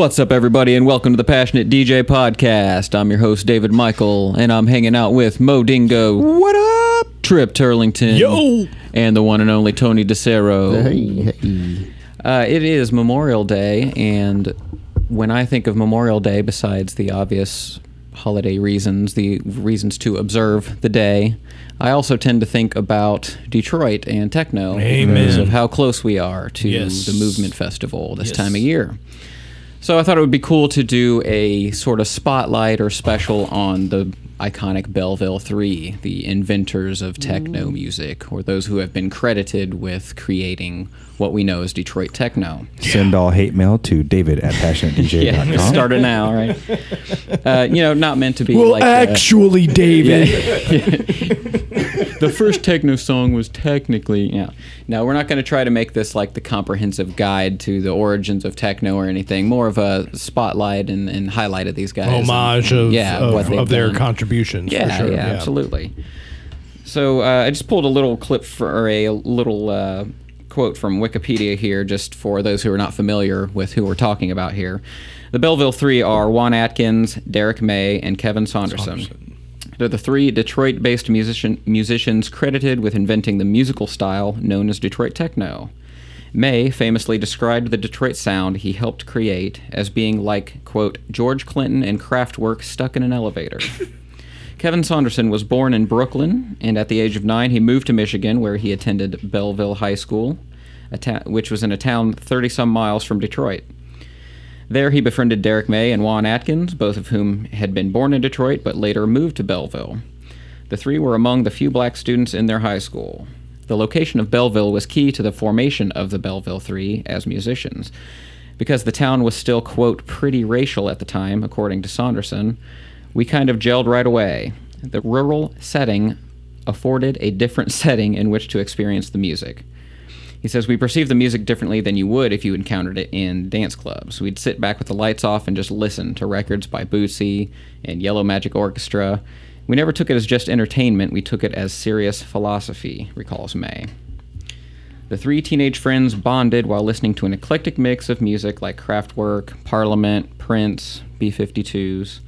What's up, everybody, and welcome to the Passionate DJ Podcast. I'm your host, David Michael, and I'm hanging out with Mo Dingo. What up? Trip Turlington. Yo! And the one and only Tony DeCero. Hey, hey. Uh, it is Memorial Day, and when I think of Memorial Day, besides the obvious holiday reasons, the reasons to observe the day, I also tend to think about Detroit and techno Amen. because of how close we are to Yes. the Movement Festival this Yes. time of year. So I thought it would be cool to do a sort of spotlight or special on the iconic Belleville 3, the inventors of techno music, or those who have been credited with creating what we know as Detroit techno. Send all hate mail to David at passionatedj.com. Yeah, start it now, right? Uh, you know, not meant to be Well, like uh, actually, David. The first techno song was technically yeah. Now we're not going to try to make this like the comprehensive guide to the origins of techno or anything. More of a spotlight and, and highlight of these guys. and- Homage and, of, yeah, of, what they've of their done. contributions, Yeah, for sure. yeah, absolutely. So uh, I just pulled a little clip for or a little uh, quote from Wikipedia here, just for those who are not familiar with who we're talking about here. The Belleville Three are Juan Atkins, Derrick May, and Kevin Saunderson. They're the three Detroit-based musician, musicians credited with inventing the musical style known as Detroit techno. May famously described the Detroit sound he helped create as being like, quote, George Clinton and Kraftwerk stuck in an elevator. Kevin Saunderson was born in Brooklyn, and at the age of nine, he moved to Michigan, where he attended Belleville High School, a ta- which was in a town 30 some miles from Detroit. There, he befriended Derrick May and Juan Atkins, both of whom had been born in Detroit but later moved to Belleville. The three were among the few black students in their high school. The location of Belleville was key to the formation of the Belleville Three as musicians. Because the town was still, quote, pretty racial at the time, according to Saunderson, we kind of gelled right away. The rural setting afforded a different setting in which to experience the music. He says, We perceive the music differently than you would if you encountered it in dance clubs. We'd sit back with the lights off and just listen to records by Bootsy and Yellow Magic Orchestra. We never took it as just entertainment, we took it as serious philosophy, recalls May. The three teenage friends bonded while listening to an eclectic mix of music like Kraftwerk, Parliament, Prince, B 52s.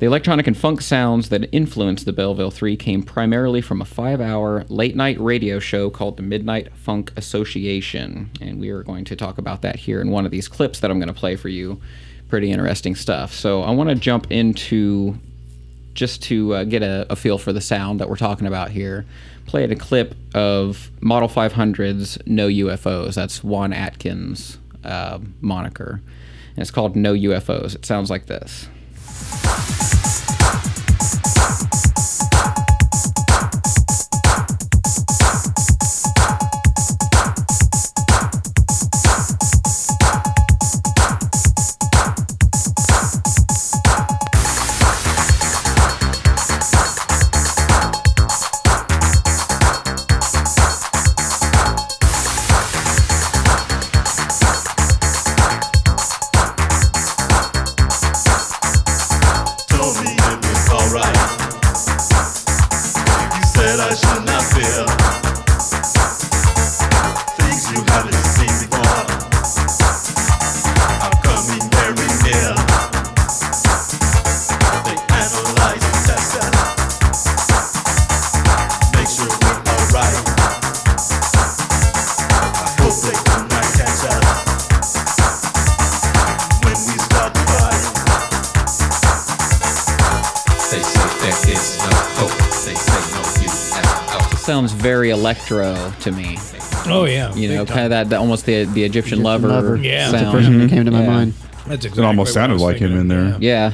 The electronic and funk sounds that influenced the Belleville Three came primarily from a five hour late night radio show called the Midnight Funk Association. And we are going to talk about that here in one of these clips that I'm going to play for you. Pretty interesting stuff. So I want to jump into just to uh, get a, a feel for the sound that we're talking about here. Played a clip of Model 500's No UFOs. That's Juan Atkins' uh, moniker. And it's called No UFOs. It sounds like this. To me. Oh, yeah. You know, kind of that, that almost the the Egyptian, lover, Lover. Yeah. sound. That's the First one that came to my Yeah. mind. That's exactly It almost what I sounded was like him in there. Yeah.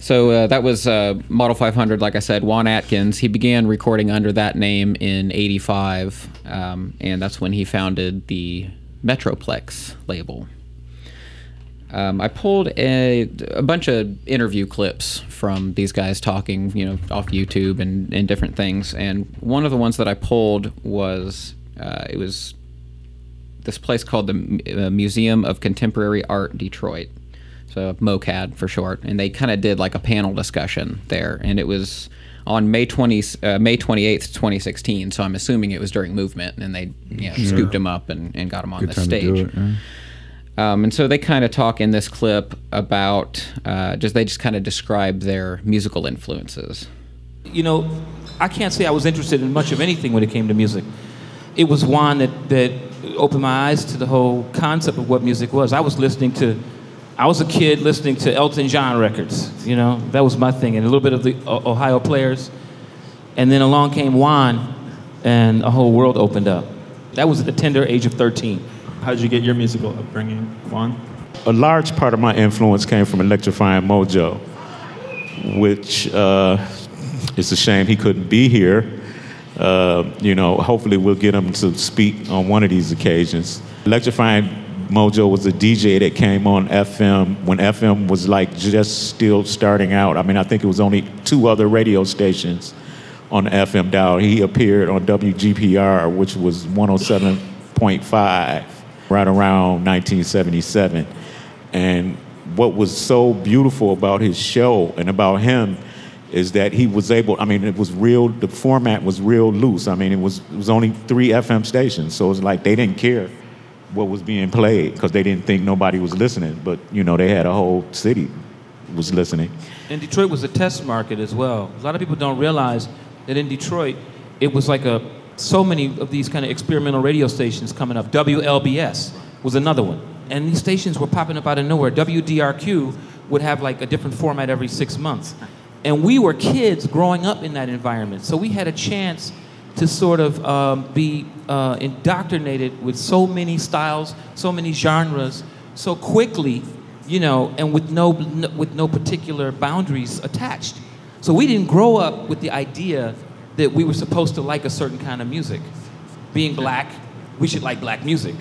So uh, that was uh, Model 500, like I said, Juan Atkins. He began recording under that name in '85, um, and that's when he founded the Metroplex label. Um, I pulled a, a bunch of interview clips from these guys talking, you know, off YouTube and, and different things. And one of the ones that I pulled was uh, it was this place called the M- uh, Museum of Contemporary Art Detroit. so MOCAD for short, and they kind of did like a panel discussion there, and it was on May 20, uh, May 28th, 2016. So I'm assuming it was during movement, and they you know, scooped him up and, and got him on Good the stage. it. yeah. Um, and so they kind of talk in this clip about uh, just they just kind of describe their musical influences. you know, I can't say I was interested in much of anything when it came to music. It was Juan that, that opened my eyes to the whole concept of what music was. I was listening to, I was a kid listening to Elton John records, you know, that was my thing, and a little bit of the Ohio players. And then along came Juan, and a whole world opened up. That was at the tender age of 13. How did you get your musical upbringing, Juan? a large part of my influence came from electrifying mojo which uh, it's a shame he couldn't be here. Uh, you know hopefully we'll get him to speak on one of these occasions. Electrifying mojo was a dj that came on fm when fm was like just still starting out i mean i think it was only two other radio stations on the fm dial. He appeared on wgpr which was 107.5 right around 1977 and what was so beautiful about his show and about him is that he was able, I mean, it was real, the format was real loose. I mean, it was, it was only three FM stations. So it's like they didn't care what was being played because they didn't think nobody was listening. But, you know, they had a whole city was listening. And Detroit was a test market as well. A lot of people don't realize that in Detroit, it was like a so many of these kind of experimental radio stations coming up. WLBS was another one, and these stations were popping up out of nowhere. WDRQ would have like a different format every six months, and we were kids growing up in that environment, so we had a chance to sort of um, be uh, indoctrinated with so many styles, so many genres, so quickly, you know, and with no, with no particular boundaries attached. So we didn't grow up with the idea that we were supposed to like a certain kind of music. Being black, we should like black music.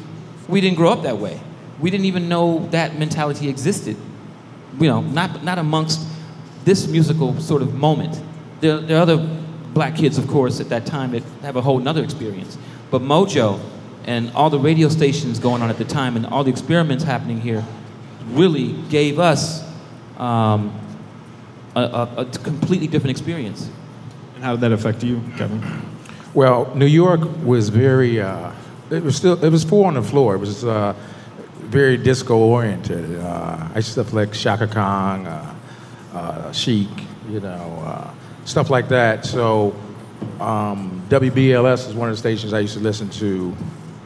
We didn't grow up that way. We didn't even know that mentality existed. You know, not, not amongst this musical sort of moment. There, there are other black kids, of course, at that time that have a whole nother experience. But Mojo and all the radio stations going on at the time and all the experiments happening here really gave us um, a, a, a completely different experience. And how did that affect you, Kevin? Well, New York was very. Uh, it was still. It was four on the floor. It was uh, very disco oriented. Uh, I stuff like Chaka Khan, uh, uh, Chic, you know, uh, stuff like that. So um, WBLS is one of the stations I used to listen to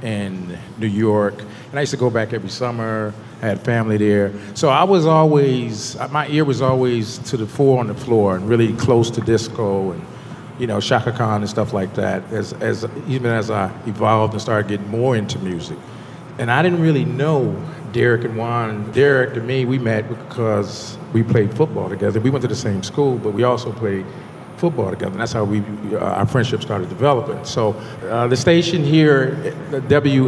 in New York, and I used to go back every summer. I had family there, so I was always my ear was always to the four on the floor and really close to disco and you know, Chaka Khan and stuff like that, as, as, even as I evolved and started getting more into music. And I didn't really know Derrick and Juan. Derrick and me, we met because we played football together. We went to the same school, but we also played football together. And that's how we, uh, our friendship started developing. So uh, the station here, the W,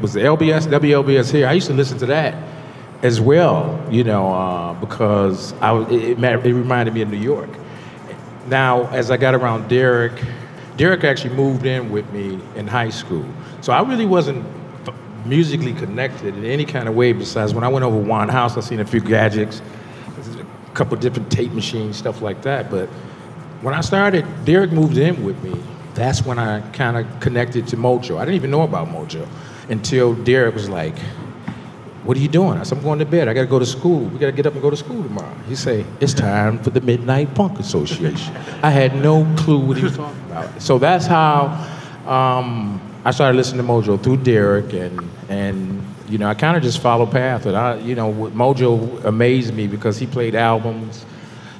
was the LBS, WLBS here, I used to listen to that as well, you know, uh, because I, was- it, it, it reminded me of New York. Now, as I got around Derrick, Derrick actually moved in with me in high school. So I really wasn't musically connected in any kind of way besides when I went over Juan House, I seen a few gadgets, a couple different tape machines, stuff like that. But when I started, Derrick moved in with me. That's when I kind of connected to Mojo. I didn't even know about Mojo until Derrick was like, what are you doing? I said, I'm going to bed. I got to go to school. We got to get up and go to school tomorrow. He say, it's time for the Midnight Funk Association. I had no clue what he was talking about. So that's how um, I started listening to Mojo through Derrick, and and you know I kind of just followed path. And I, you know, Mojo amazed me because he played albums.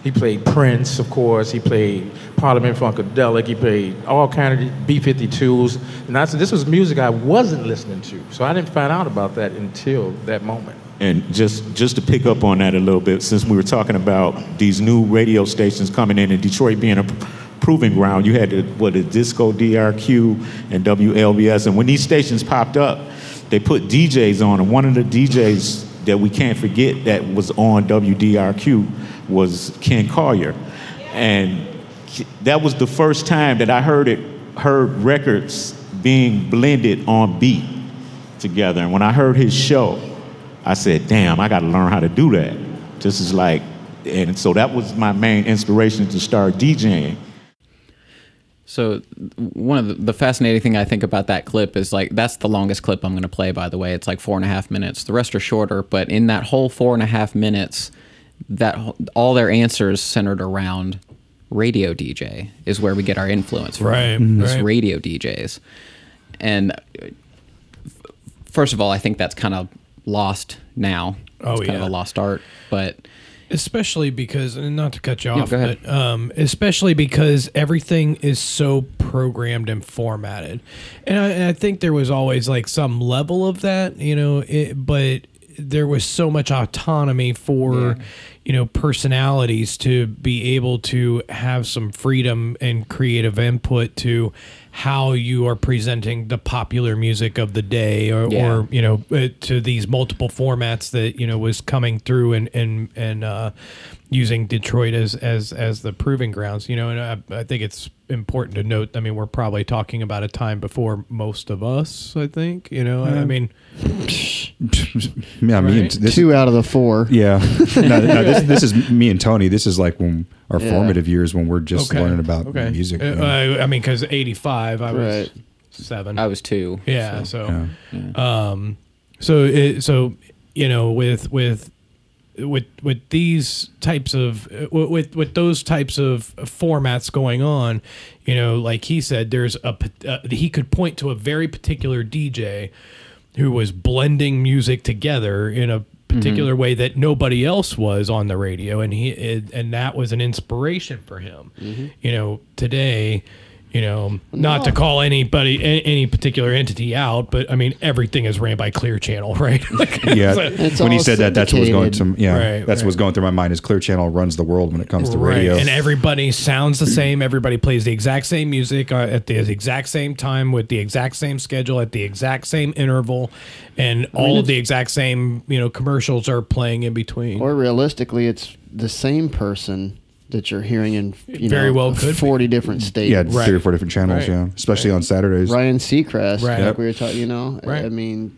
He played Prince, of course. He played Parliament Funkadelic. He played all kind of B-52s. And I said, this was music I wasn't listening to. So I didn't find out about that until that moment. And just just to pick up on that a little bit, since we were talking about these new radio stations coming in and Detroit being a proving ground, you had the, what the Disco DRQ and WLBS, and when these stations popped up, they put DJs on, and one of the DJs that we can't forget that was on WDRQ was Ken Collier, and that was the first time that I heard it heard records being blended on beat together. And when I heard his show, I said, damn, I got to learn how to do that. This is like, and so that was my main inspiration to start DJing. So one of the, the fascinating thing I think about that clip is like that's the longest clip I'm going to play. By the way, it's like four and a half minutes. The rest are shorter, but in that whole four and a half minutes, that all their answers centered around radio DJ is where we get our influence from. Right, Is right. radio DJs, and first of all, I think that's kind of lost now. Oh, it's kind of a lost art, but especially because and not to cut you off but um, especially because everything is so programmed and formatted and I, and I think there was always like some level of that you know it, but there was so much autonomy for you know personalities to be able to have some freedom and creative input to how you are presenting the popular music of the day or, Yeah. or you know uh, to these multiple formats that you know was coming through and and and uh, using Detroit as as as the proving grounds you know and I, I think it's important to note I mean we're probably talking about a time before most of us I think you know I mean yeah, me and this, Two out of the four. Yeah, no, no, this, this is me and Tony. This is like when our Yeah. formative years when we're just Okay. learning about okay music. Uh, you I mean because eighty five I was Right. seven I was two. Yeah. So, Yeah. um, so it, so you know, with with with with these types of with with those types of formats going on, you know, like he said, there's a uh, he could point to a very particular DJ who was blending music together in a particular way that nobody else was on the radio and he it, and that was an inspiration for him. You know today you know not to call anybody any particular entity out but i mean everything is ran by clear channel right Like, yeah, so- when he all said that, that's what was going to yeah, Right, that's right. what's going through my mind. Is Clear Channel runs the world when it comes to radio. And everybody sounds the same. Everybody plays the exact same music uh, at the exact same time with the exact same schedule at the exact same interval, and all of the exact same you know commercials are playing in between. Or realistically, it's the same person that you're hearing in you Very know, well could be. 40 different states. yeah, Right. three or four different channels. Right. Yeah, especially on Saturdays. Ryan Seacrest, Right. like Yep. we were talking, you know, Right. I mean,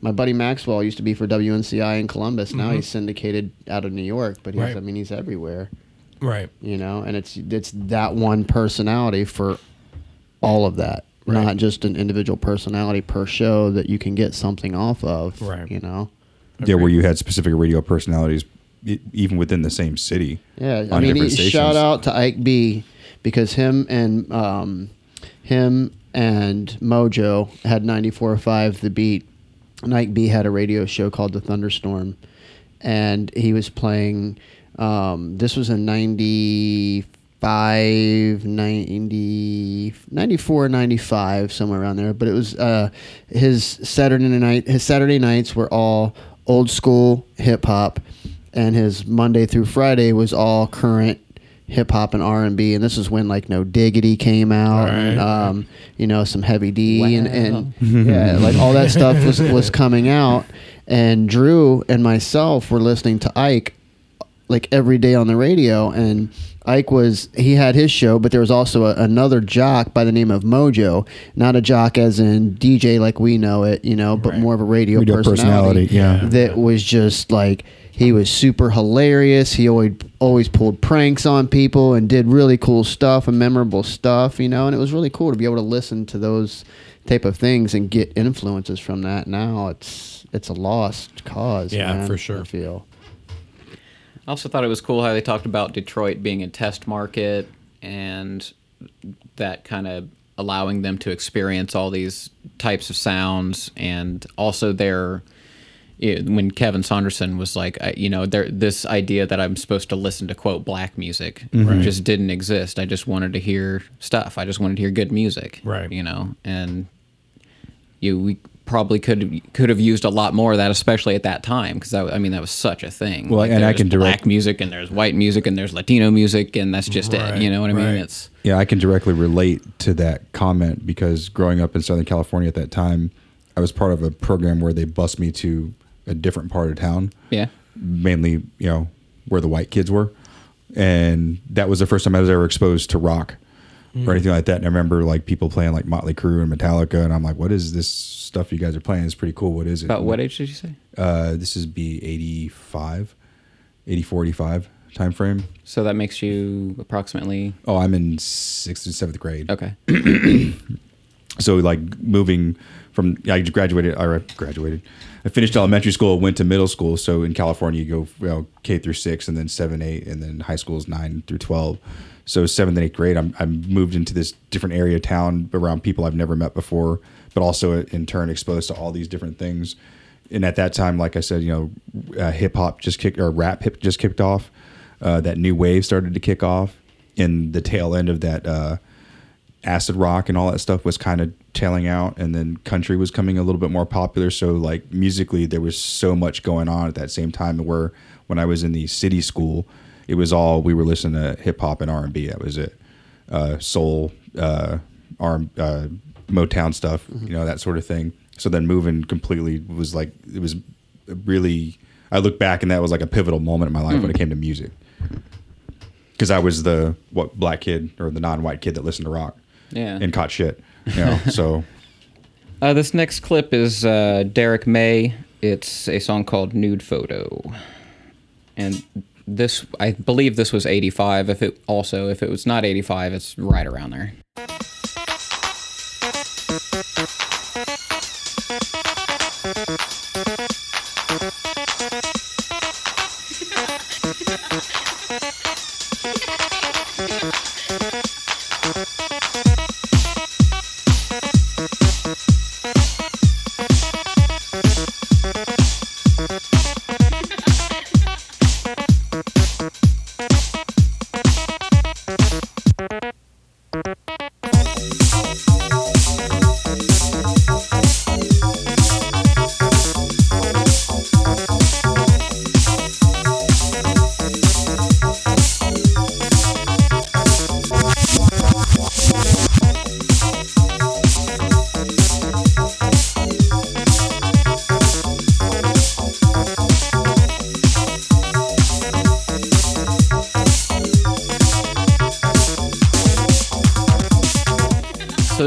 my buddy Maxwell used to be for WNCI in Columbus. Now he's syndicated out of New York, but he's, Mm-hmm. Right. I mean, he's everywhere, right. you know, and it's it's that one personality for all of that, Right. not just an individual personality per show that you can get something off of, Right. you know. Yeah, where you had specific radio personalities, even within the same city. Yeah, I mean, he, shout out to Ike B because him and um, him and Mojo had 94.5 The Beat. And Ike B had a radio show called The Thunderstorm, and he was playing. Um, this was in 95, 90, 94, 95, somewhere around there. But it was uh, his Saturday night. His Saturday nights were all old school hip hop, and his Monday through Friday was all current hip hop and R and B. And this is when like No Diggity came out, and, um, you know some Heavy D and, and yeah, like all that stuff was was coming out. And Drew and myself were listening to Ike like every day on the radio and Ike was he had his show but there was also a, another jock by the name of Mojo not a jock as in DJ like we know it you know but Right. more of a radio, Radio personality, personality, yeah. that was just like he was super hilarious. He always always pulled pranks on people and did really cool stuff and memorable stuff you know and it was really cool to be able to listen to those type of things and get influences from that. Now it's it's a lost cause Yeah, man, for sure. I feel. I also thought it was cool how they talked about Detroit being a test market and that kind of allowing them to experience all these types of sounds and also their it, when Kevin Saunderson was like, I, you know, there this idea that I'm supposed to listen to quote black music mm-hmm. just didn't exist. I just wanted to hear stuff. I just wanted to hear good music, Right. You know, and you we probably could could have used a lot more of that, especially at that time, because I mean that was such a thing. Well, and I can direct- black music, and there's white music, and there's Latino music, and that's just Right, it. You know what I mean? It's Yeah, I can directly relate to that comment because growing up in Southern California at that time, I was part of a program where they bused me to a different part of town. yeah, mainly you know where the white kids were and that was the first time i was ever exposed to rock or anything like that and i remember like people playing like motley crue and metallica and i'm like what is this stuff you guys are playing it's pretty cool what is it about what age did you say? uh this is b 85 84, 85 time frame. So that makes you approximately. Oh, I'm in sixth and seventh grade. Okay. so like moving from I graduated I graduated. I finished elementary school, went to middle school. So in California, you go you know, K through six, and then seven, eight, and then high school is nine through twelve. So seventh and eighth grade, I'm I moved into this different area of town around people I've never met before, but also in turn exposed to all these different things. And at that time, like I said, you know, uh, hip hop just kicked or rap hip just kicked off. Uh, that new wave started to kick off, and the tail end of that. Uh, acid rock and all that stuff was kind of tailing out and then country was coming a little bit more popular. So like musically there was so much going on at that same time. Where when i was in the city school it was all we were listening to hip hop and r&b that was it. Uh, soul uh, R, uh, motown stuff you know that sort of thing. So then moving completely was like it was really i look back and that was like a pivotal moment in my life when it came to music. Because I was the what black kid or the non-white kid that listened to rock, Yeah. and caught shit. You know, so Uh, this next clip is uh, Derrick May. It's a song called "Nude Photo," and this I believe this was '85. If it also if it was not '85, it's right around there.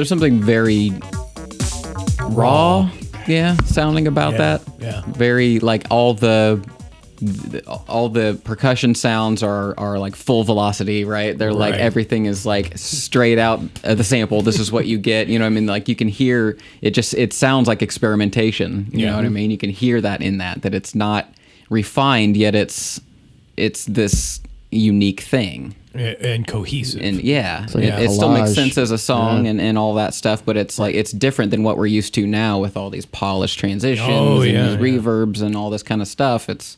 There's something very raw, yeah, sounding about Yeah, that. yeah. Very like all the all the percussion sounds are are like full velocity, right? They're like Right. everything is like straight out of the sample. This is what you get. You know what I mean? Like you can hear it just it sounds like experimentation. You Yeah. know what I mean? You can hear that in that that it's not refined yet it's it's this unique thing and cohesive. and yeah, like it, it still makes sense as a song Yeah. and, and all that stuff, but it's like it's different than what we're used to now with all these polished transitions Oh, and yeah, these yeah. reverbs and all this kind of stuff. It's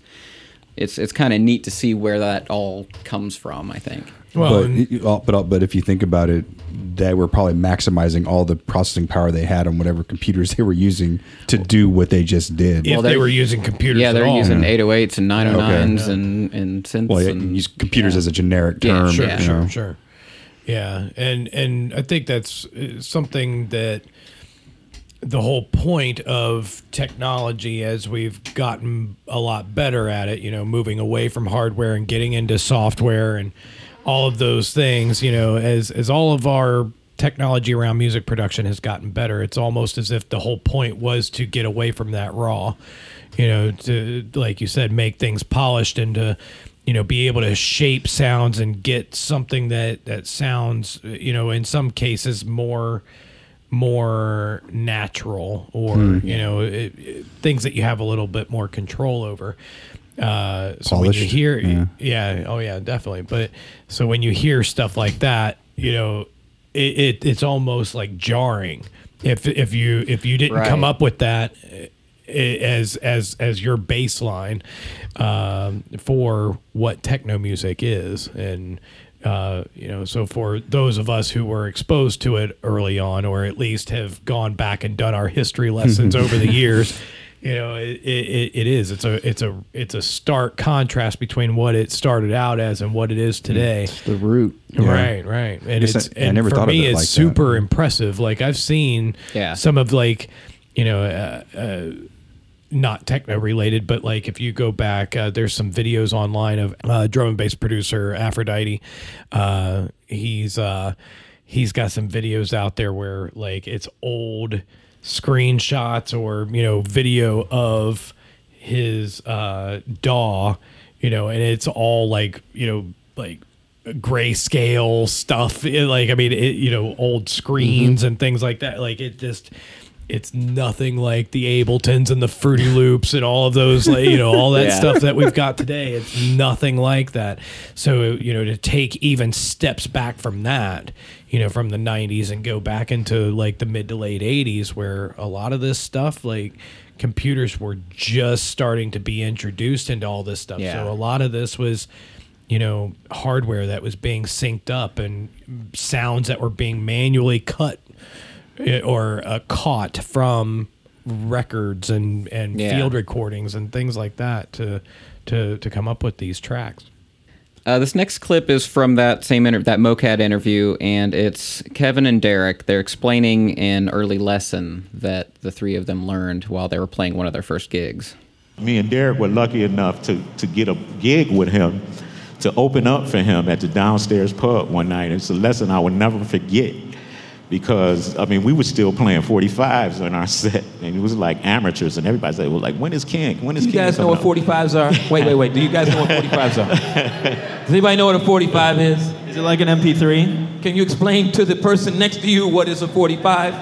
it's it's kind of neat to see where that all comes from. I think. well, but and- it- uh, but but if you think about it, they were probably maximizing all the processing power they had on whatever computers they were using to do what they just did. if Well, they were using computers, Yeah, they're all. using 808s and 909s and and synths. well, yeah, and, use computers yeah. as a generic Yeah, term. sure, Yeah. you sure, know. sure. Yeah, and and I think that's uh, something that the whole point of technology as we've gotten a lot better at it, you know, moving away from hardware and getting into software and all of those things, you know, as as all of our technology around music production has gotten better, it's almost as if the whole point was to get away from that raw, you know, to like you said, make things polished and to you know be able to shape sounds and get something that that sounds you know in some cases more more natural or you know it, it- things that you have a little bit more control over. Uh so when you hear yeah. yeah oh yeah definitely. But so when you hear stuff like that you know it, it it's almost like jarring. If if you if you didn't come up with that i- as as as your baseline um, for what techno music is and uh, you know so for those of us who were exposed to it early on or at least have gone back and done our history lessons over the years you know it, it, it is it's a it's a it's a stark contrast between what it started out as and what it is today the root. Right, right, and it's I- I and never for thought of me, it it's like that. super impressive. Like I've seen, Yeah. some of like, you know, uh, uh, not techno related, but like if you go back, uh, there's some videos online of uh, drum and bass producer Aphrodite. Uh, he's uh, he's got some videos out there where like it's old screenshots or you know video of his uh, DAW you know, and it's all like you know like grayscale stuff. It, like I mean, it, you know, old screens and things like that. Like it just. It's nothing like the Abletons and the Fruity Loops and all of those, like, you know, all that Yeah. stuff that we've got today. It's nothing like that. So, you know, to take even steps back from that, you know, from the 90s and go back into like the mid to late 80s, where a lot of this stuff, like computers were just starting to be introduced into all this stuff. Yeah. So, a lot of this was, you know, hardware that was being synced up and sounds that were being manually cut or uh, caught from records and and Yeah. field recordings and things like that to to to come up with these tracks. Uh, this next clip is from that same inter- that MoCAD interview, and it's Kevin and Derrick. They're explaining an early lesson that the three of them learned while they were playing one of their first gigs. Me and Derrick were lucky enough to, to get a gig with him to open up for him at the downstairs pub one night. It's a lesson I will never forget because, I mean, we were still playing 45s on our set, and it was like amateurs, and everybody said, well, like, when is King? When is Do you King guys know coming what 45s are? Wait, wait, wait. Do you guys know what 45s are? Does anybody know what a 45 is? Is it like an MP3? Can you explain to the person next to you what is a 45?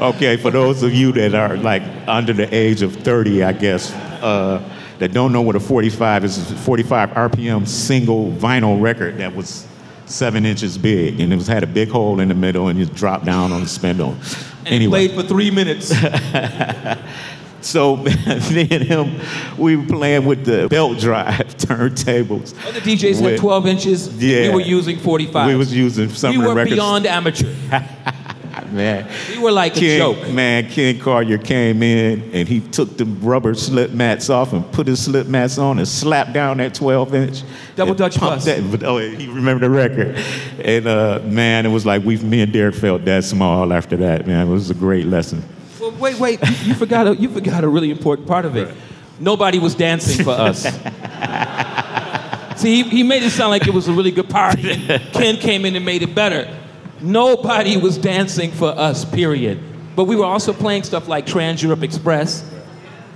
Okay, for those of you that are like under the age of 30, I guess, uh, that don't know what a 45 is, a 45 RPM single vinyl record that was seven inches big, and it was had a big hole in the middle, and you dropped down on the spindle. And anyway, played for three minutes. so me and him, we were playing with the belt drive turntables. Other DJs had 12 inches. Yeah. We were using 45. We was using some We were records. beyond amateur. Man. We were like a joke. Man, Ken Collier came in and he took the rubber slip mats off and put his slip mats on and slapped down that 12 inch. Double Dutch Bus. That, but, oh, he remembered the record. And uh, man, it was like we, me and Derrick felt that small after that, man. It was a great lesson. Well, wait, wait. You, you forgot. A, you forgot a really important part of it. Nobody was dancing for us. See, he, he made it sound like it was a really good party. Ken came in and made it better. Nobody was dancing for us. Period. But we were also playing stuff like Trans Europe Express.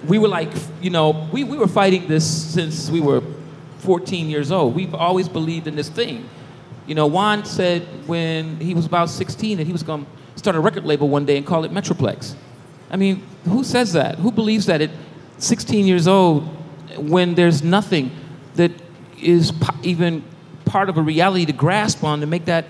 We were like, you know, we, we were fighting this since we were 14 years old. We've always believed in this thing. You know, Juan said when he was about 16 that he was going to start a record label one day and call it Metroplex. I mean, who says that? Who believes that at 16 years old when there's nothing that is even part of a reality to grasp on to make that,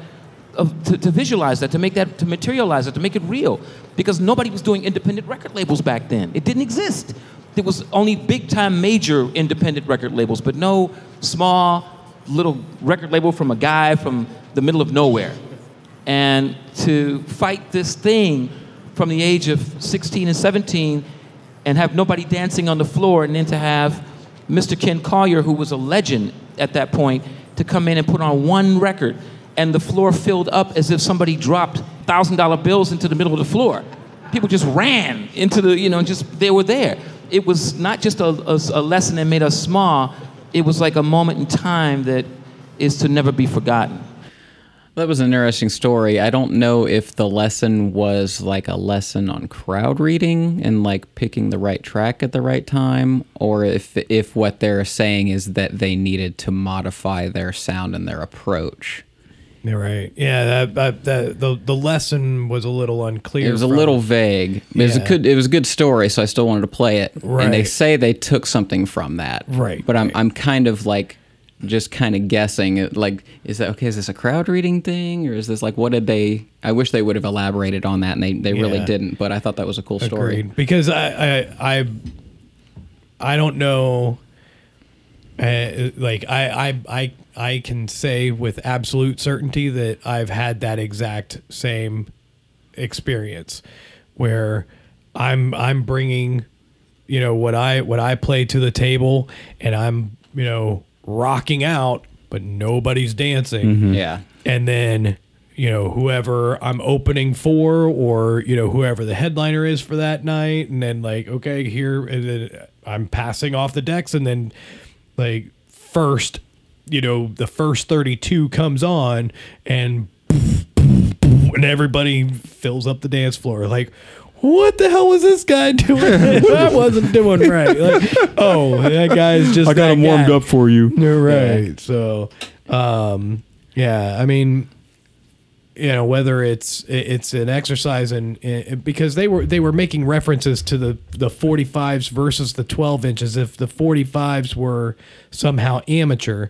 of, to, to visualize that, to make that, to materialize it, to make it real? Because nobody was doing independent record labels back then. It didn't exist. There was only big time major independent record labels, but no small little record label from a guy from the middle of nowhere and to fight this thing from the age of 16 and 17 and have nobody dancing on the floor and then to have Mr. Ken Collier, who was a legend at that point, to come in and put on one record and the floor filled up as if somebody dropped $1,000 bills into the middle of the floor. People just ran into the, you know, just they were there. It was not just a, a, a lesson that made us small, it was like a moment in time that is to never be forgotten. That was an interesting story. I don't know if the lesson was like a lesson on crowd reading and like picking the right track at the right time, or if if what they're saying is that they needed to modify their sound and their approach. Right. Yeah, that, that, that the the lesson was a little unclear. It was a from- little vague. It was a Yeah. good. It was a good story, so I still wanted to play it. And they Right. say they took something from that. Right, But I'm I'm kind of like just kind of guessing. It, Like, is that okay? Is this a crowd reading thing, or is this like what did they? I wish they would have elaborated on that, and they they really Yeah. didn't. But I thought that was a cool story. Agreed. Because I, I, I, I don't know. Uh, like I, I, I, I can say with absolute certainty that I've had that exact same experience, where I'm, I'm bringing, you know, what I, what I play to the table, and I'm, you know, rocking out, but nobody's dancing. Yeah. and then you know whoever I'm opening for, or you know whoever the headliner is for that night, and then like okay here, and then I'm passing off the decks, and then like first, you know the first 32 comes on, and and everybody fills up the dance floor like. what the hell was this guy doing? I wasn't doing right. Like, oh, that guy's just. I got him warmed guy. up for you. You're right. So, um, yeah, I mean, you know, whether it's it's an exercise in, in because they were they were making references to the the 45s versus the 12 inches. If the 45s were somehow amateur,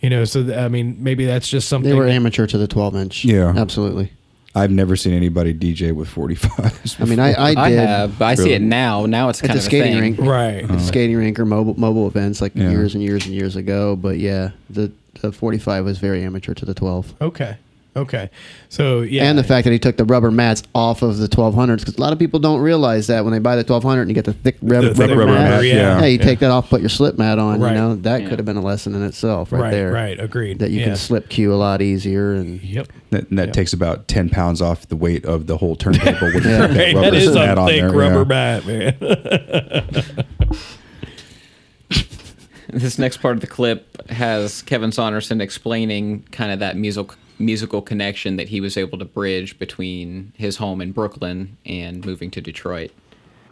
you know, so th- I mean, maybe that's just something. They were amateur to the 12 inch. Yeah. absolutely. I've never seen anybody DJ with 45s. I mean, I, I I have, but I see it now. Now it's at kind the of a skating thing. rink, Right. At the skating rink or mobile mobile events like Yeah. years and years and years ago. But yeah, the the 45 was very amateur to the 12. Okay. Okay. So yeah, And the fact that he took the rubber mats off of the 1200s, because a lot of people don't realize that when they buy the 1200 and you get the thick rub- The thick rubber, rubber mat, mat, yeah. hey, you Yeah. take that off, put your slip mat on. Right. You know that Yeah. could have been a lesson in itself, right, Right, there. right, agreed. That you Yeah. can slip cue a lot easier, and Yep. That, and that Yeah. takes about 10 pounds off the weight of the whole turntable with Yeah. that Right, rubber that is mat a on thick there. rubber yeah. mat, man. This next part of the clip has Kevin Saunderson explaining kind of that musical musical connection that he was able to bridge between his home in Brooklyn and moving to Detroit.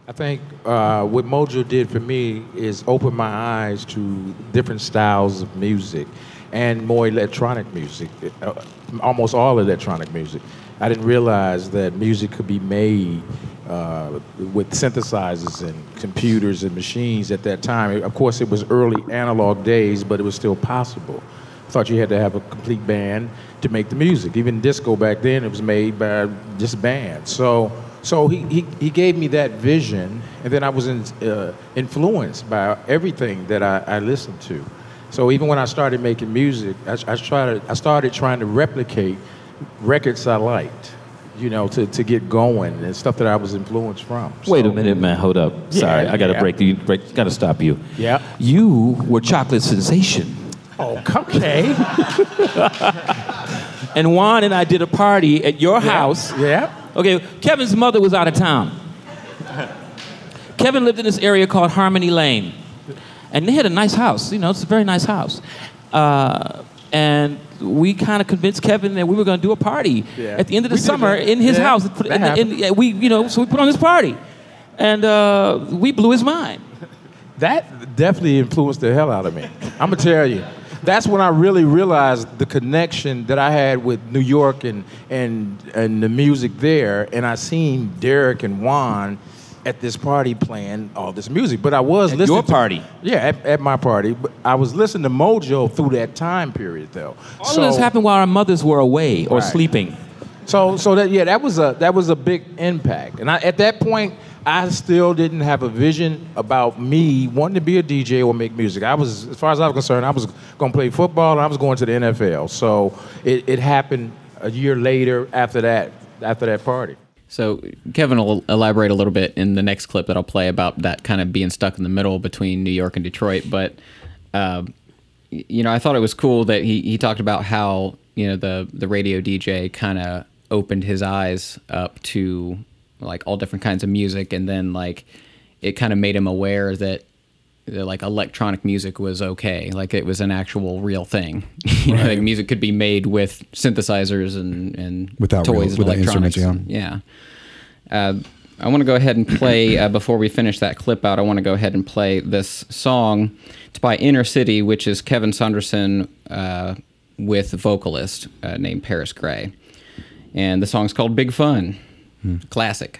I think uh, what Mojo did for me is open my eyes to different styles of music and more electronic music, uh, almost all electronic music. I didn't realize that music could be made uh, with synthesizers and computers and machines at that time. Of course, it was early analog days, but it was still possible. I thought you had to have a complete band to make the music. Even disco back then, it was made by just bands. So, so he, he, he gave me that vision, and then I was in, uh, influenced by everything that I, I listened to. So even when I started making music, I, I, started, I started trying to replicate records I liked, you know, to, to get going and stuff that I was influenced from. Wait a minute, man. Hold up. Sorry, Yeah, I gotta yeah. break you. Break. Gotta stop you. Yeah. You were chocolate sensation, Oh, okay. and Juan and I did a party at your house. Yeah. Okay, Kevin's mother was out of town. Kevin lived in this area called Harmony Lane, and they had a nice house. You know, it's a very nice house. Uh, and we kind of convinced Kevin that we were going to do a party Yeah. at the end of the We summer in his Yeah, house. And- and- happened. and we, you know, so we put on this party, and uh, we blew his mind. That definitely influenced the hell out of me. I'm gonna tell you. That's when I really realized the connection that I had with New York and and and the music there. And I seen Derrick and Juan at this party playing all this music. But I was At listening your to- party? yeah, at, at my party. But I was listening to Mojo through that time period, though. All of this happened while our mothers were away or Right. sleeping. So so that yeah, that was a that was a big impact. And I, at that point, I still didn't have a vision about me wanting to be a DJ or make music. I was, as far as I was concerned, I was going to play football and I was going to the NFL. So it, it happened a year later after that after that party. So Kevin will elaborate a little bit in the next clip that I'll play about that kind of being stuck in the middle between New York and Detroit. But um, y- you know, I thought it was cool that he, he talked about how you know the the radio DJ kind of opened his eyes up to like all different kinds of music, and then like it kind of made him aware that. Like electronic music was okay, like it was an actual real thing. you know, like music could be made with synthesizers and and Without real- toys and without electronics. instruments, yeah. Uh, I want to go ahead and play uh, before we finish that clip out. I want to go ahead and play this song. It's by Inner City, which is Kevin Saunderson uh, with a vocalist uh, named Paris Grey, and the song's called "Big Fun." Classic.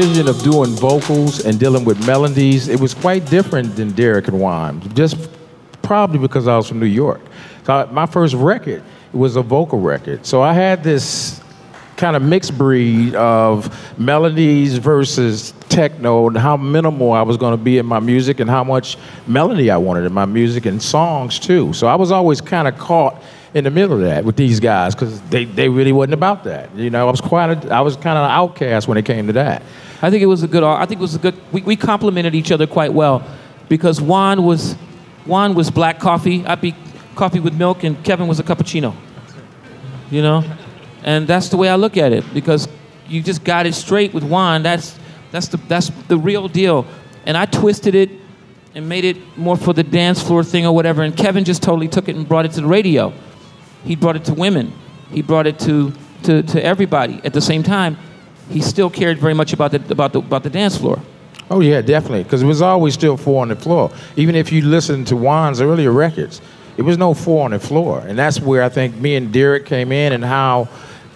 Vision of doing vocals and dealing with melodies, it was quite different than Derrick and Juan. Just probably because I was from New York. So I- my first record was a vocal record. So I had this kind of mixed breed of melodies versus techno and how minimal I was going to be in my music and how much melody I wanted in my music and songs too. So I was always kind of caught in the middle of that with these guys because they, they really wasn't about that. You know, I was quite a, I was kind of an outcast when it came to that. I think it was a good. I think it was a good. We, we complemented each other quite well, because Juan was, Juan was black coffee. I'd be coffee with milk, and Kevin was a cappuccino. You know, and that's the way I look at it because you just got it straight with Juan. That's that's the that's the real deal. And I twisted it and made it more for the dance floor thing or whatever. And Kevin just totally took it and brought it to the radio. He brought it to women. He brought it to to, to everybody at the same time. He still cared very much about the about the about the dance floor. Oh yeah, definitely. Because it was always still four on the floor. Even if you listen to Juan's earlier records, it was no four on the floor, and that's where I think me and Derrick came in, and how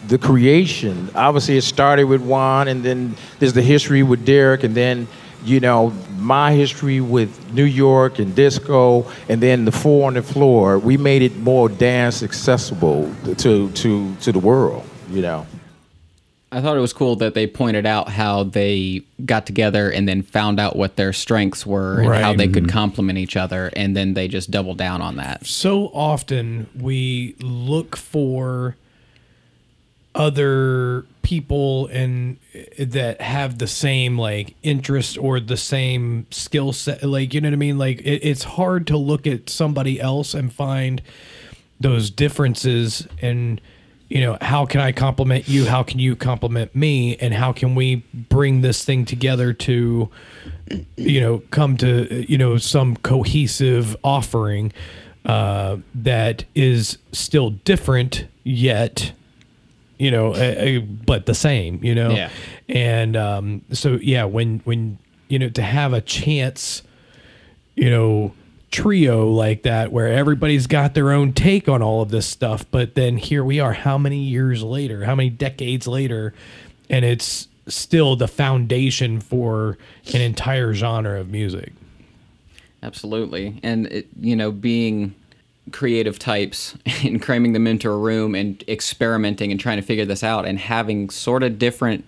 the creation. Obviously, it started with Juan, and then there's the history with Derrick, and then you know my history with New York and disco, and then the four on the floor. We made it more dance accessible to to to the world. You know. I thought it was cool that they pointed out how they got together and then found out what their strengths were and how Right. they could mm-hmm. complement each other, and then they just doubled down on that. so often we look for other people and that have the same like interest or the same skill set like you know what i mean like it, it's hard to look at somebody else and find those differences and you know how can i compliment you? How can you compliment me? And how can we bring this thing together to you know come to you know some cohesive offering uh, that is still different yet you know uh, but the same you know? Yeah. and um, so yeah when when you know to have a chance you know trio like that where everybody's got their own take on all of this stuff but then here we are how many years later how many decades later and it's still the foundation for an entire genre of music Absolutely. And, it, you know, being creative types and cramming them into a room and experimenting and trying to figure this out and having sort of different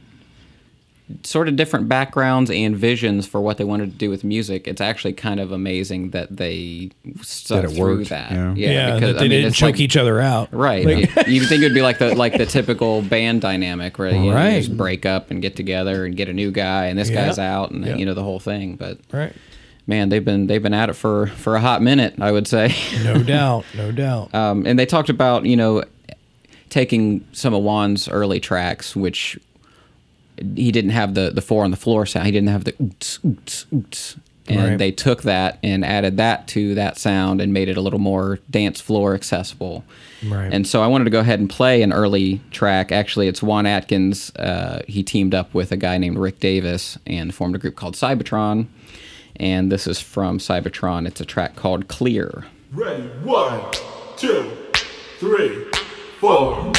sort of different backgrounds and visions for what they wanted to do with music. It's actually kind of amazing that they stuck it through worked, that. yeah. Yeah, that they didn't choke like- each other out. Right. Like- you think it would be like the like the typical band dynamic where you know, Right. you just break up and get together and get a new guy and this Yeah. guy's out and Yeah. you know the whole thing. But Right. man, they've been they've been at it for for a hot minute, I would say. No doubt, no doubt. Um, and they talked about you know taking some of Juan's early tracks, which he didn't have the the four on the floor sound. He didn't have the oots oots oots. And Right. they took that and added that to that sound and made it a little more dance floor accessible. Right. And so I wanted to go ahead and play an early track. Actually, it's Juan Atkins. Uh, he teamed up with a guy named Rick Davis and formed a group called Cybotron. And this is from Cybotron. It's a track called Clear. Ready, one, two, three, four.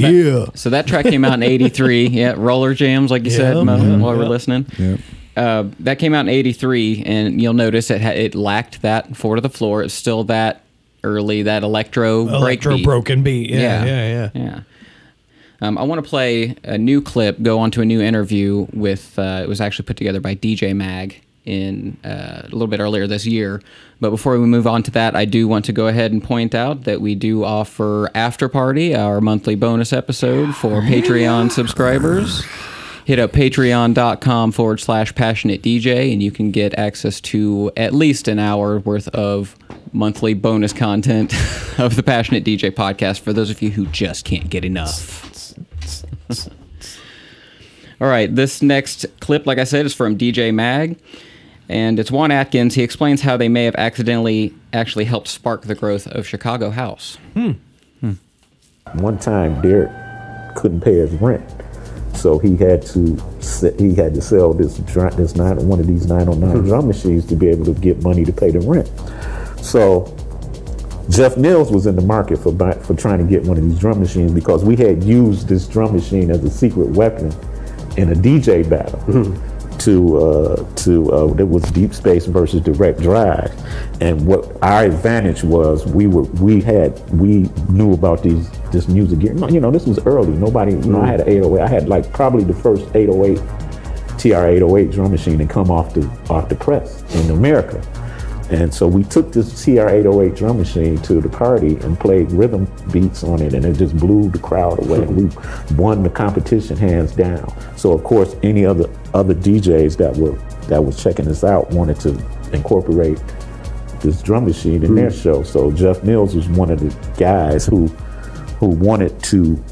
So Yeah. That, so that track came out in '83. Yeah, Roller Jams, like you said, Yeah, Mo, yeah, while we're listening. Yeah. Uh, that came out in '83, and you'll notice it ha- it lacked that four to the floor. It's still that early, that electro Electro breakbeat. broken beat. Yeah, Yeah. yeah, yeah. Yeah. Um, I want to play a new clip, go on to a new interview with, uh, it was actually put together by DJ Mag in uh, a little bit earlier this year. But before we move on to that, I do want to go ahead and point out that we do offer After Party, our monthly bonus episode for Patreon subscribers. Hit up patreon.com forward slash passionate DJ and you can get access to at least an hour worth of monthly bonus content of the Passionate DJ podcast for those of you who just can't get enough. All right, this next clip, like I said, is from DJ Mag, and it's Juan Atkins. He explains how they may have accidentally actually helped spark the growth of Chicago House. Hmm. Hmm. One time, Derrick couldn't pay his rent, so he had to he had to sell this this nine one of these 909 hmm. drum machines to be able to get money to pay the rent. So Jeff Mills was in the market for buy, for trying to get one of these drum machines because we had used this drum machine as a secret weapon in a DJ battle. To uh, to uh, there was Deep Space versus Direct Drive, and what our advantage was we were we had we knew about these this music gear. You know, this was early. Nobody. You know, I had an 808. I had like probably the first 808 TR-808 drum machine and come off the off the press in America. And so we took this CR808 drum machine to the party and played rhythm beats on it, and it just blew the crowd away. And we won the competition hands down. So of course, any other other DJs that were that was checking us out wanted to incorporate this drum machine in their hmm. show. So Jeff Mills was one of the guys who who wanted to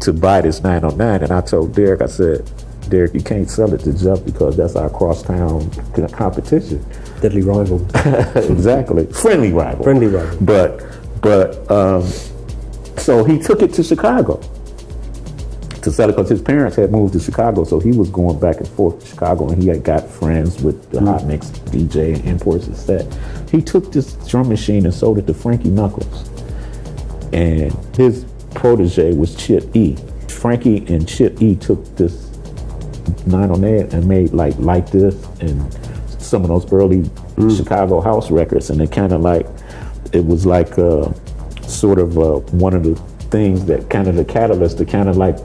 to buy this 909, and I told Derrick, I said, Derrick, you can't sell it to Jeff because that's our crosstown competition. Deadly rival. exactly, friendly rival. Friendly rival. But but um, so he took it to Chicago to sell it because his parents had moved to Chicago, so he was going back and forth to Chicago, and he had got friends with the hot mix DJ and imports and set. He took this drum machine and sold it to Frankie Knuckles, and his protege was Chip E. Frankie and Chip E took this 908 and made like like this and some of those early Chicago house records, and it kind of like it was like uh, sort of uh, one of the things that kind of the catalyst that kind of like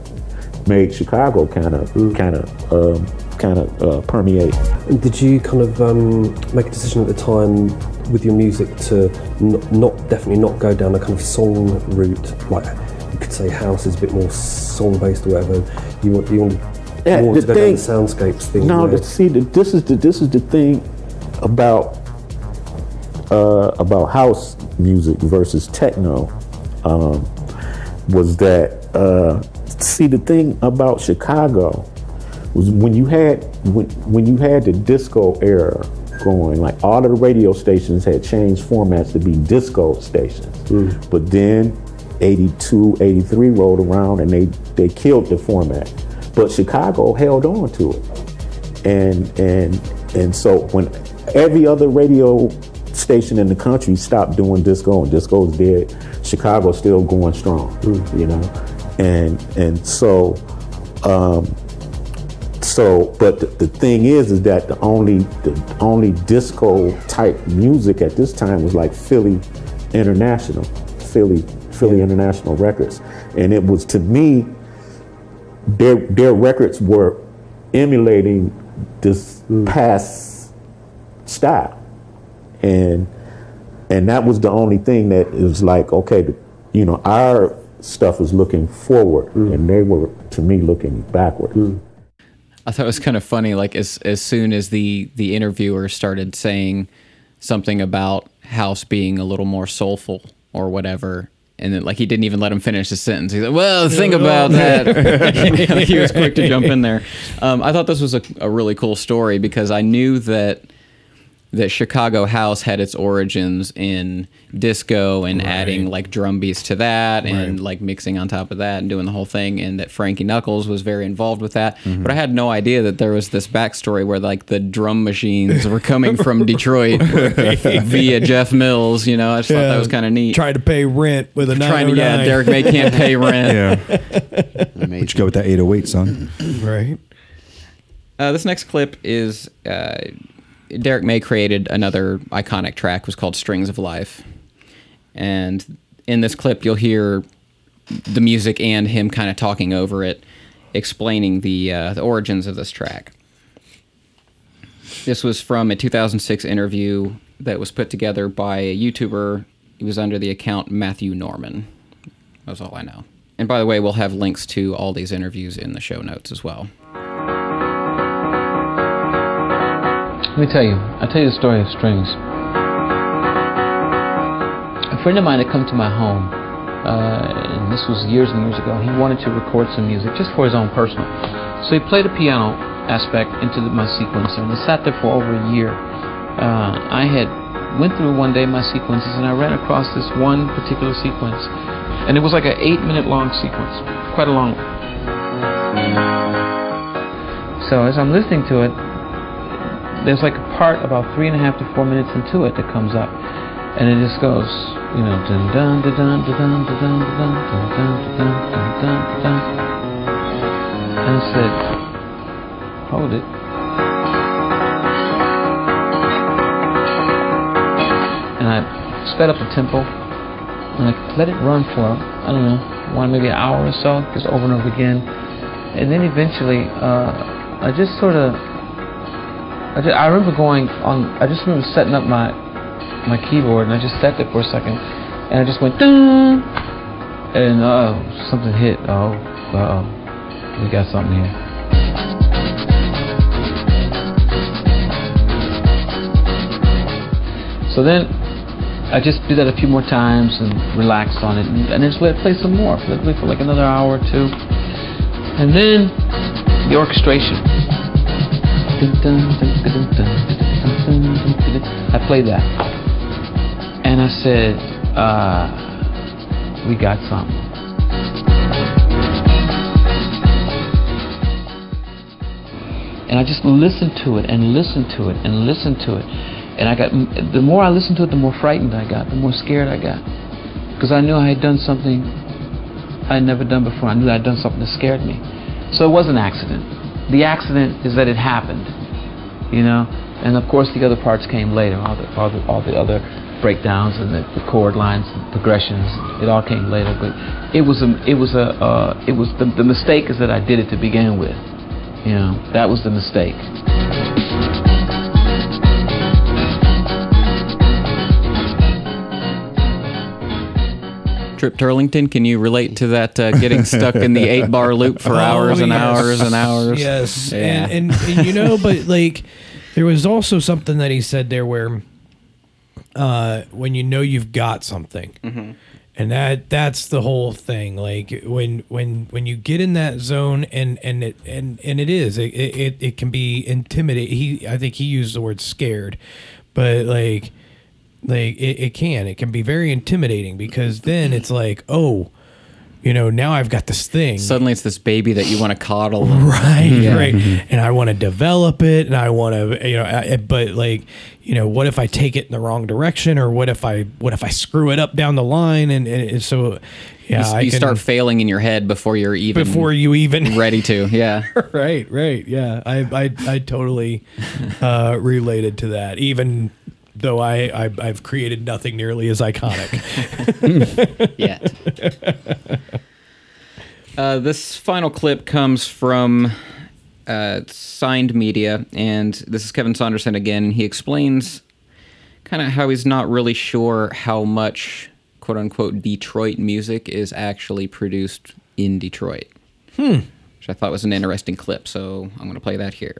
made Chicago kind of kind of um, kind of uh, permeate. And did you kind of um, make a decision at the time with your music to not, not definitely not go down a kind of song route, like you could say house is a bit more song based or whatever. You want you want Yeah, more the to go thing- the soundscapes thing. No, the, see, the, this is the this is the thing about uh, about house music versus techno um, was that uh, see the thing about Chicago was when you had when, when you had the disco era going, like all of the radio stations had changed formats to be disco stations, but then 82, 83 rolled around and they they killed the format, but Chicago held on to it. And and and so when every other radio station in the country stopped doing disco and disco's dead chicago's still going strong you know? And and so um so but the, the thing is is that the only the only disco type music at this time was like philly international philly philly international records. And it was to me their their records were emulating this mm. past style. And and that was the only thing that it was like okay you know our stuff was looking forward mm. and they were to me looking backward mm. I thought it was kind of funny. Like as as soon as the the interviewer started saying something about House being a little more soulful or whatever, and then like he didn't even let him finish the sentence. He's like, "Well, think about that." he was quick to jump in there. Um, I thought this was a, a really cool story because I knew that that Chicago house had its origins in disco and adding like drum beats to that and like mixing on top of that and doing the whole thing and that Frankie Knuckles was very involved with that. Mm-hmm. But I had no idea that there was this backstory where like the drum machines were coming from Detroit via Jeff Mills, you know. I just thought that was kind of neat. Trying to pay rent with a Trying to, yeah, Derrick May can't pay rent. Yeah. But you go with that 808, son. right. Uh, this next clip is uh, Derrick May created another iconic track. Was called "Strings of Life," and in this clip, you'll hear the music and him kind of talking over it, explaining the uh, the origins of this track. This was from a 2006 interview that was put together by a YouTuber. He was under the account Matthew Norman. That's all I know. And by the way, we'll have links to all these interviews in the show notes as well. Let me tell you. I'll tell you the story of strings. A friend of mine had come to my home, uh, and this was years and years ago. He wanted to record some music just for his own personal. So he played a piano aspect into the, my sequencer, and it sat there for over a year. Uh, I had went through one day my sequences, and I ran across this one particular sequence, and it was like an eight-minute long sequence, quite a long one. So as I'm listening to it, there's like a part about three and a half to four minutes into it that comes up, and it just goes, you know, dun dun dun dun dun dun dun dun dun dun dun dun dun dun. And I said, hold it. And I sped up the tempo, and I let it run for I don't know, one maybe an hour or so, just over and over again, and then eventually, uh, I just sort of I, just, I remember going on. I just remember setting up my my keyboard, and I just sat there for a second, and I just went dun, and oh, something hit. Oh, uh oh, we got something here. So then I just did that a few more times and relaxed on it, and, and then just let it play some more. For like another hour or two, and then the orchestration. I played that. And I said, uh, we got something. And I just listened to it and listened to it and listened to it. And I got, the more I listened to it, the more frightened I got, the more scared I got. Because I knew I had done something I had never done before. I knew I had done something that scared me. So it was an accident the accident is that it happened, you know. And of course, the other parts came later. All the all the, all the other breakdowns and the, the chord lines, and progressions. It all came later. But it was a it was a uh, it was the, the mistake is that I did it to begin with. You know, that was the mistake. Trip Turlington, can you relate to that uh, getting stuck in the eight bar loop for Oh, hours and yes. hours and hours? Yes, Yeah. and, and, and you know, but like there was also something that he said there where uh, when you know you've got something, Mhm. and that that's the whole thing. Like when when when you get in that zone, and and it and and it is it it, it can be intimidating. He I think he used the word scared, but like like it, it can it can be very intimidating because then it's like oh you know now i've got this thing Suddenly it's this baby that you want to coddle. right Yeah. right and i want to develop it and i want to you know I, but like you know what if i take it in the wrong direction or what if i what if i screw it up down the line and, and so yeah you, you can- start failing in your head before you're even Before you even ready to. Yeah. right right yeah i i, I totally uh related to that even though I, I i've created nothing nearly as iconic Yet. Uh, this final clip comes from uh, Signed Media, and this is Kevin Saunderson again. He explains kind of how he's not really sure how much quote unquote Detroit music is actually produced in Detroit. Hmm. Which I thought was an interesting clip, so I'm going to play that here.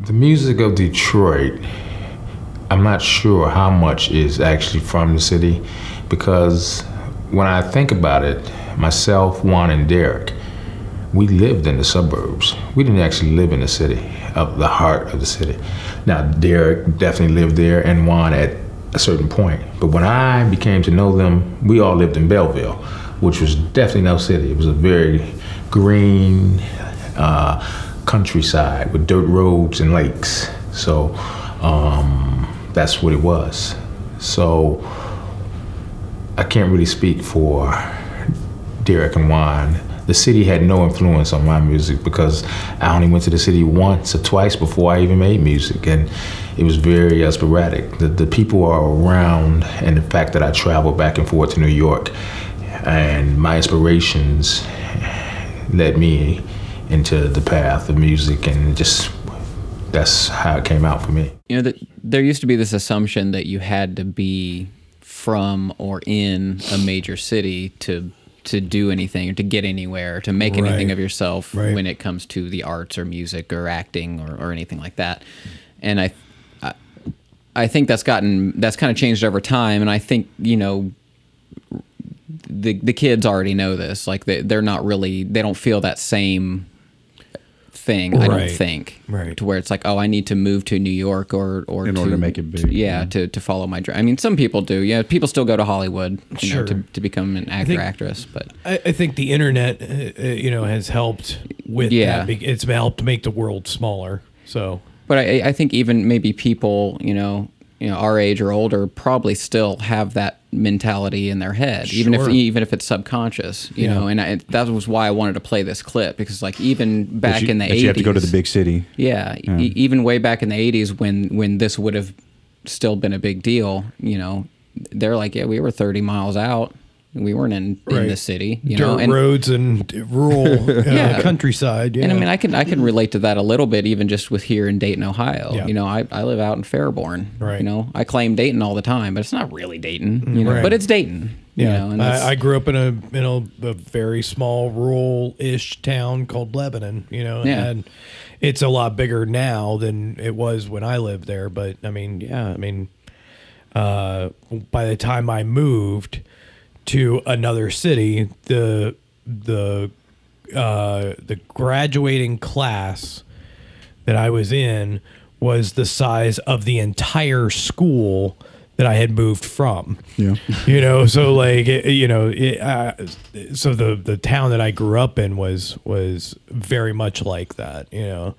The music of Detroit, I'm not sure how much is actually from the city because when I think about it, myself, Juan, and Derrick, we lived in the suburbs. We didn't actually live in the city. of the heart of the city. Now, Derrick definitely lived there and Juan at a certain point. But when I became to know them, we all lived in Belleville, which was definitely no city. It was a very green uh, countryside with dirt roads and lakes. So um, that's what it was. So I can't really speak for Derrick and Juan. The city had no influence on my music because I only went to the city once or twice before I even made music, and it was very uh, sporadic. The, the people are around, and the fact that I travel back and forth to New York, and my inspirations led me into the path of music, and just that's how it came out for me. You know, that there used to be this assumption that you had to be from or in a major city to to do anything or to get anywhere or to make anything of yourself Right. when it comes to the arts or music or acting or, or anything like that. And I, I I think that's gotten that's kind of changed over time and I think, you know, the the kids already know this. Like they they're not really they don't feel that same thing. I don't think. Right. To where it's like, oh, I need to move to New York or or In order to make it big, yeah, yeah. to to follow my dream. I mean, some people do. Yeah, people still go to Hollywood, you Sure. know, to to become an actor think- actress. But I, I think the internet, uh, uh, you know, has helped with Yeah. that. It's helped make the world smaller. So but I I think even maybe people you know you know our age or older probably still have that mentality in their head, even if even if it's subconscious, you Yeah. know. And I, that was why I wanted to play this clip because like even back you, in the eighties, you have to go to the big city. Yeah, Yeah. E- even way back in the '80s, when when this would have still been a big deal, you know, they're like, yeah, we were 30 miles out. We weren't in, in the city, you dirt know, and roads and rural uh, Yeah. countryside. Yeah. and I mean, I can I can relate to that a little bit, even just with here in Dayton, Ohio. Yeah. You know, I, I live out in Fairborn. Right. You know, I claim Dayton all the time, but it's not really Dayton. You know, Right. but it's Dayton. you know, and I, I grew up in a in a, a very small rural-ish town called Lebanon. You know, Yeah. and it's a lot bigger now than it was when I lived there. But I mean, yeah, I mean, uh, by the time I moved to another city, the the uh, the graduating class that I was in was the size of the entire school that I had moved from. Yeah. You know, so like it, you know, it, uh, so the the town that I grew up in was was very much like that. You know,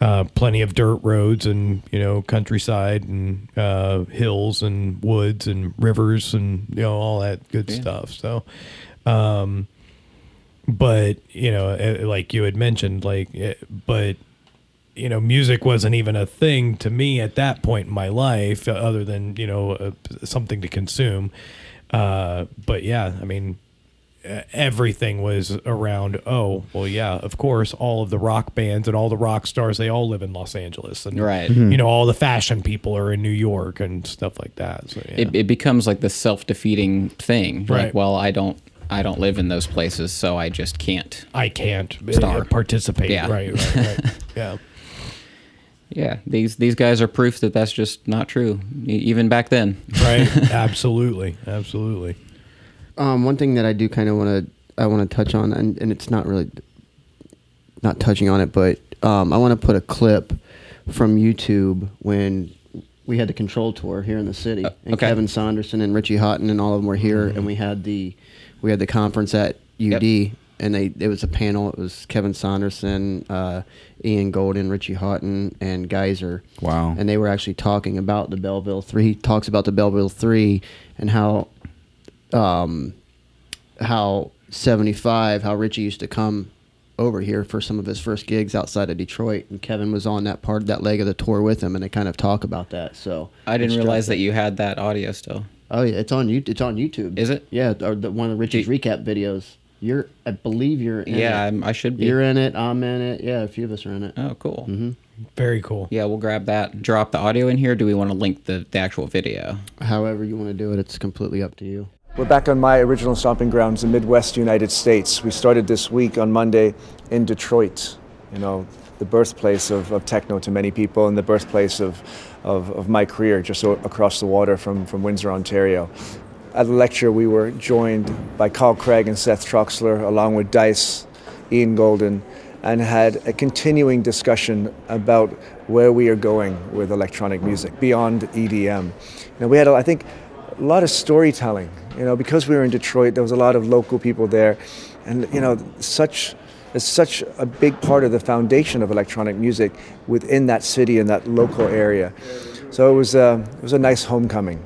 uh, plenty of dirt roads and you know countryside and uh, hills and woods and rivers and you know all that good stuff. So. Um, but you know, eh, like you had mentioned, like, eh, but you know, music wasn't even a thing to me at that point in my life, other than you know uh, something to consume. Uh, but yeah, I mean, everything was around. Oh, well, yeah, of course, all of the rock bands and all the rock stars, they all live in Los Angeles, and Right. you know, all the fashion people are in New York and stuff like that. So yeah. it, it becomes like the self-defeating thing. Right. Like, well, I don't I don't live in those places, so I just can't. I can't uh, Star. participate. Yeah. Right, right, right. yeah. Yeah, these these guys are proof that that's just not true, even back then. Right. absolutely. Absolutely. Um, one thing that I do kind of want to I want to touch on, and, and it's not really not touching on it, but um, I want to put a clip from YouTube when we had the CNTRL tour here in the city, and okay. Kevin Saunderson and Richie Hawtin and all of them were here, and we had the we had the conference at UD, and they it was a panel. It was Kevin Saunderson, uh, Ean Golden, Richie Hawtin, and Gaiser. Wow. And they were actually talking about the Belleville Three. He talks about the Belleville Three and how um, how 75, how Richie used to come over here for some of his first gigs outside of Detroit, and Kevin was on that part, of that leg of the tour with him, and they kind of talk about that. So I didn't realize that you had that audio still. Oh yeah, it's on you. It's on YouTube. Is it? Yeah, or the, one of Richie's recap videos. You're, I believe you're. in Yeah, it. I'm- I should be. You're in it. I'm in it. Yeah, a few of us are in it. Oh, cool. Mm-hmm. Very cool. Yeah, we'll grab that. Drop the audio in here. Do we want to link the, the actual video? However you want to do it, it's completely up to you. We're back on my original stomping grounds, the Midwest United States. We started this week on Monday in Detroit, you know, the birthplace of, of techno to many people and the birthplace of, of, of my career just across the water from, from Windsor, Ontario. At the lecture, we were joined by Carl Craig and Seth Troxler, along with Dice, Ean Golden, and had a continuing discussion about where we are going with electronic music beyond EDM. Now we had, I think, a lot of storytelling. You know, because we were in Detroit, there was a lot of local people there, and you know, such is such a big part of the foundation of electronic music within that city and that local area. So it was a, it was a nice homecoming.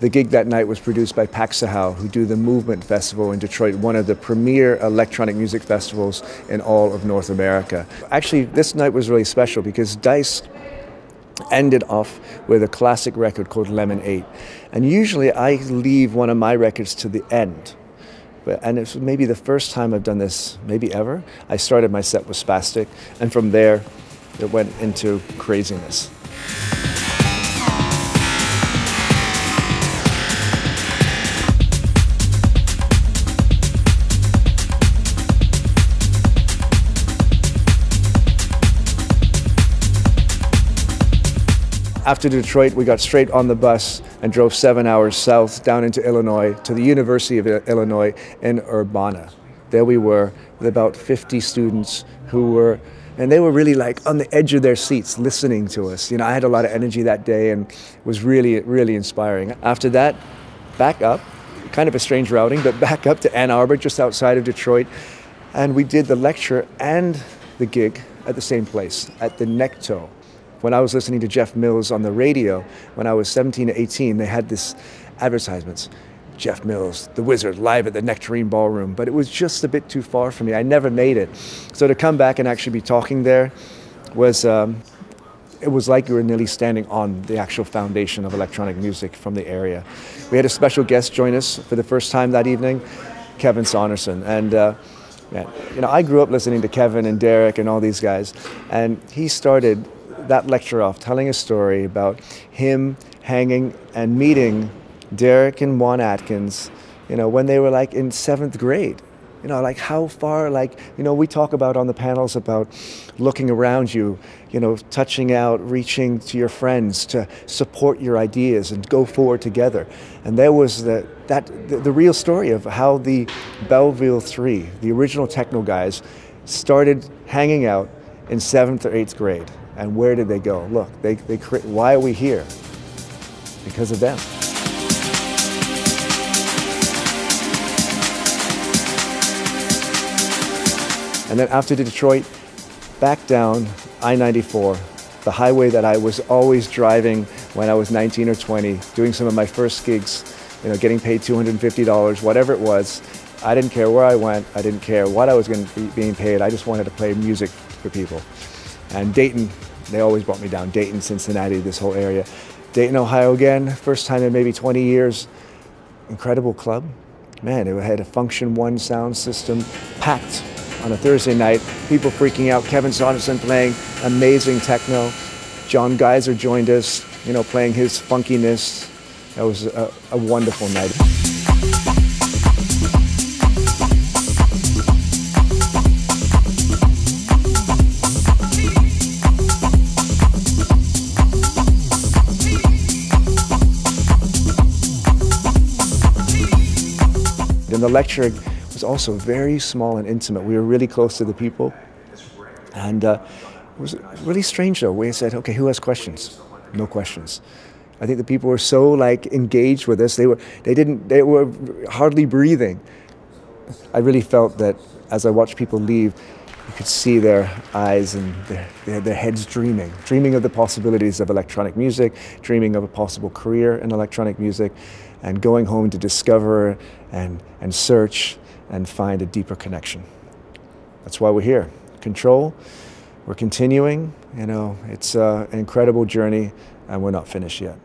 The gig that night was produced by Paxahau, who do the Movement Festival in Detroit, one of the premier electronic music festivals in all of North America. Actually, this night was really special because Dice ended off with a classic record called Lemon 8. And usually I leave one of my records to the end. But, and it's maybe the first time I've done this, maybe ever. I started my set with Spastic, and from there it went into craziness. After Detroit, we got straight on the bus and drove seven hours south down into Illinois to the University of Illinois in Urbana. There we were with about 50 students who were, and they were really like on the edge of their seats listening to us. You know, I had a lot of energy that day and was really, really inspiring. After that, back up, kind of a strange routing, but back up to Ann Arbor, just outside of Detroit. And we did the lecture and the gig at the same place, at the Necto. When I was listening to Jeff Mills on the radio when I was 17 to 18, they had this advertisements. Jeff Mills, the wizard, live at the Nectarine Ballroom. But it was just a bit too far for me. I never made it. So to come back and actually be talking there was, um, it was like you were nearly standing on the actual foundation of electronic music from the area. We had a special guest join us for the first time that evening, Kevin Saunderson. And uh, yeah, you know, I grew up listening to Kevin and Derrick and all these guys, and he started that lecture off telling a story about him hanging and meeting Derrick and Juan Atkins, you know, when they were like in seventh grade. You know, like how far, like, you know, we talk about on the panels about looking around you, you know, touching out, reaching to your friends to support your ideas and go forward together. And there was the, that, the, the real story of how the Belleville Three, the original techno guys, started hanging out in seventh or eighth grade. And where did they go? Look, they, they cre- why are we here? Because of them. And then after Detroit, back down I 94, the highway that I was always driving when I was 19 or 20, doing some of my first gigs, you know, getting paid $250, whatever it was. I didn't care where I went, I didn't care what I was going to be being paid, I just wanted to play music for people. And Dayton, they always brought me down. Dayton, Cincinnati, this whole area. Dayton, Ohio again, first time in maybe 20 years. Incredible club. Man, it had a Funktion-One sound system, packed on a Thursday night. People freaking out. Kevin Saunderson playing amazing techno. Jon Gaiser joined us, you know, playing his funkiness. That was a, a wonderful night. The lecture was also very small and intimate. We were really close to the people. And uh, it was really strange though. We said, okay, who has questions? No questions. I think the people were so like engaged with us. They were they didn't they were hardly breathing. I really felt that as I watched people leave, you could see their eyes and their, their, their heads dreaming, dreaming of the possibilities of electronic music, dreaming of a possible career in electronic music, and going home to discover and, and search and find a deeper connection. That's why we're here. Control, we're continuing. You know, it's uh, an incredible journey, and we're not finished yet.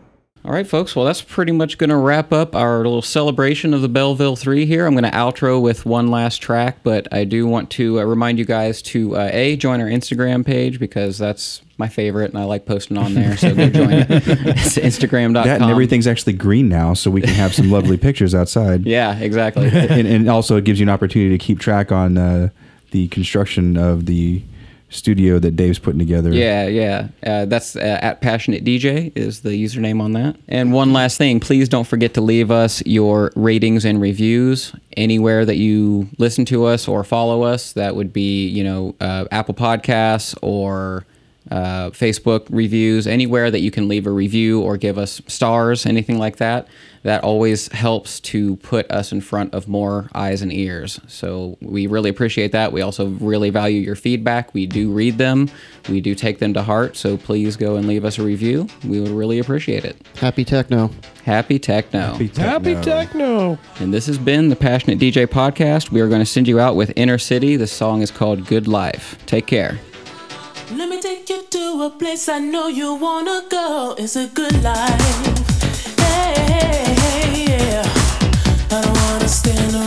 All right, folks. Well, that's pretty much going to wrap up our little celebration of the Belleville 3 here. I'm going to outro with one last track, but I do want to uh, remind you guys to uh, A, join our Instagram page because that's my favorite and I like posting on there. So go join it. It's Instagram.com. That and everything's actually green now, so we can have some lovely pictures outside. Yeah, exactly. and, and also it gives you an opportunity to keep track on uh, the construction of the studio that Dave's putting together. Yeah, yeah. Uh, that's uh, at Passionate DJ is the username on that. And one last thing, please don't forget to leave us your ratings and reviews anywhere that you listen to us or follow us. That would be, you know, uh, Apple Podcasts or uh, Facebook reviews, anywhere that you can leave a review or give us stars, anything like that. That always helps to put us in front of more eyes and ears. So we really appreciate that. We also really value your feedback. We do read them, we do take them to heart. So please go and leave us a review. We would really appreciate it. Happy techno. Happy techno. Happy Happy techno. And this has been the Passionate DJ podcast. We are going to send you out with Inner City. The song is called Good Life. Take care. Let me take you to a place I know you wanna go. It's a good life. Hey, hey, hey, yeah. I don't wanna stand around